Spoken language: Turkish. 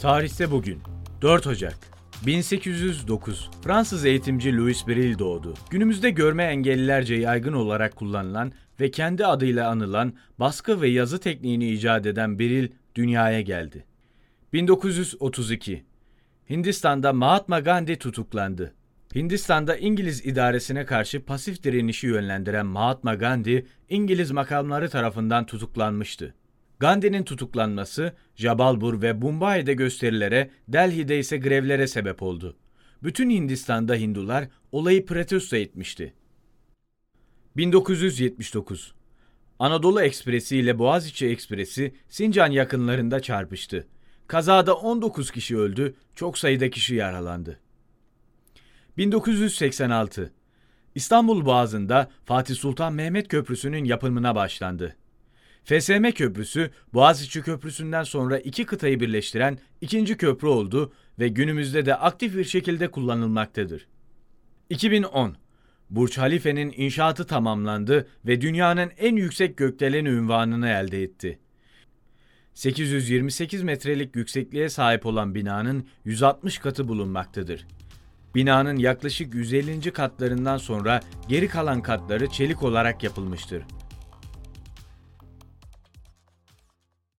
Tarihte bugün 4 Ocak 1809 Fransız eğitimci Louis Braille doğdu. Günümüzde görme engellilerce yaygın olarak kullanılan ve kendi adıyla anılan baskı ve yazı tekniğini icat eden Braille dünyaya geldi. 1932 Hindistan'da Mahatma Gandhi tutuklandı. Hindistan'da İngiliz idaresine karşı pasif direnişi yönlendiren Mahatma Gandhi, İngiliz makamları tarafından tutuklanmıştı. Gandhi'nin tutuklanması Jabalpur ve Mumbai'de gösterilere, Delhi'de ise grevlere sebep oldu. Bütün Hindistan'da Hindular olayı protesto etmişti. 1979 Anadolu Ekspresi ile Boğaziçi Ekspresi Sincan yakınlarında çarpıştı. Kazada 19 kişi öldü, çok sayıda kişi yaralandı. 1986 İstanbul Boğazı'nda Fatih Sultan Mehmet Köprüsü'nün yapımına başlandı. FSM Köprüsü, Boğaziçi Köprüsü'nden sonra iki kıtayı birleştiren ikinci köprü oldu ve günümüzde de aktif bir şekilde kullanılmaktadır. 2010 Burç Halife'nin inşaatı tamamlandı ve dünyanın en yüksek gökdeleni ünvanını elde etti. 828 metrelik yüksekliğe sahip olan binanın 160 katı bulunmaktadır. Binanın yaklaşık 150. katlarından sonra geri kalan katları çelik olarak yapılmıştır.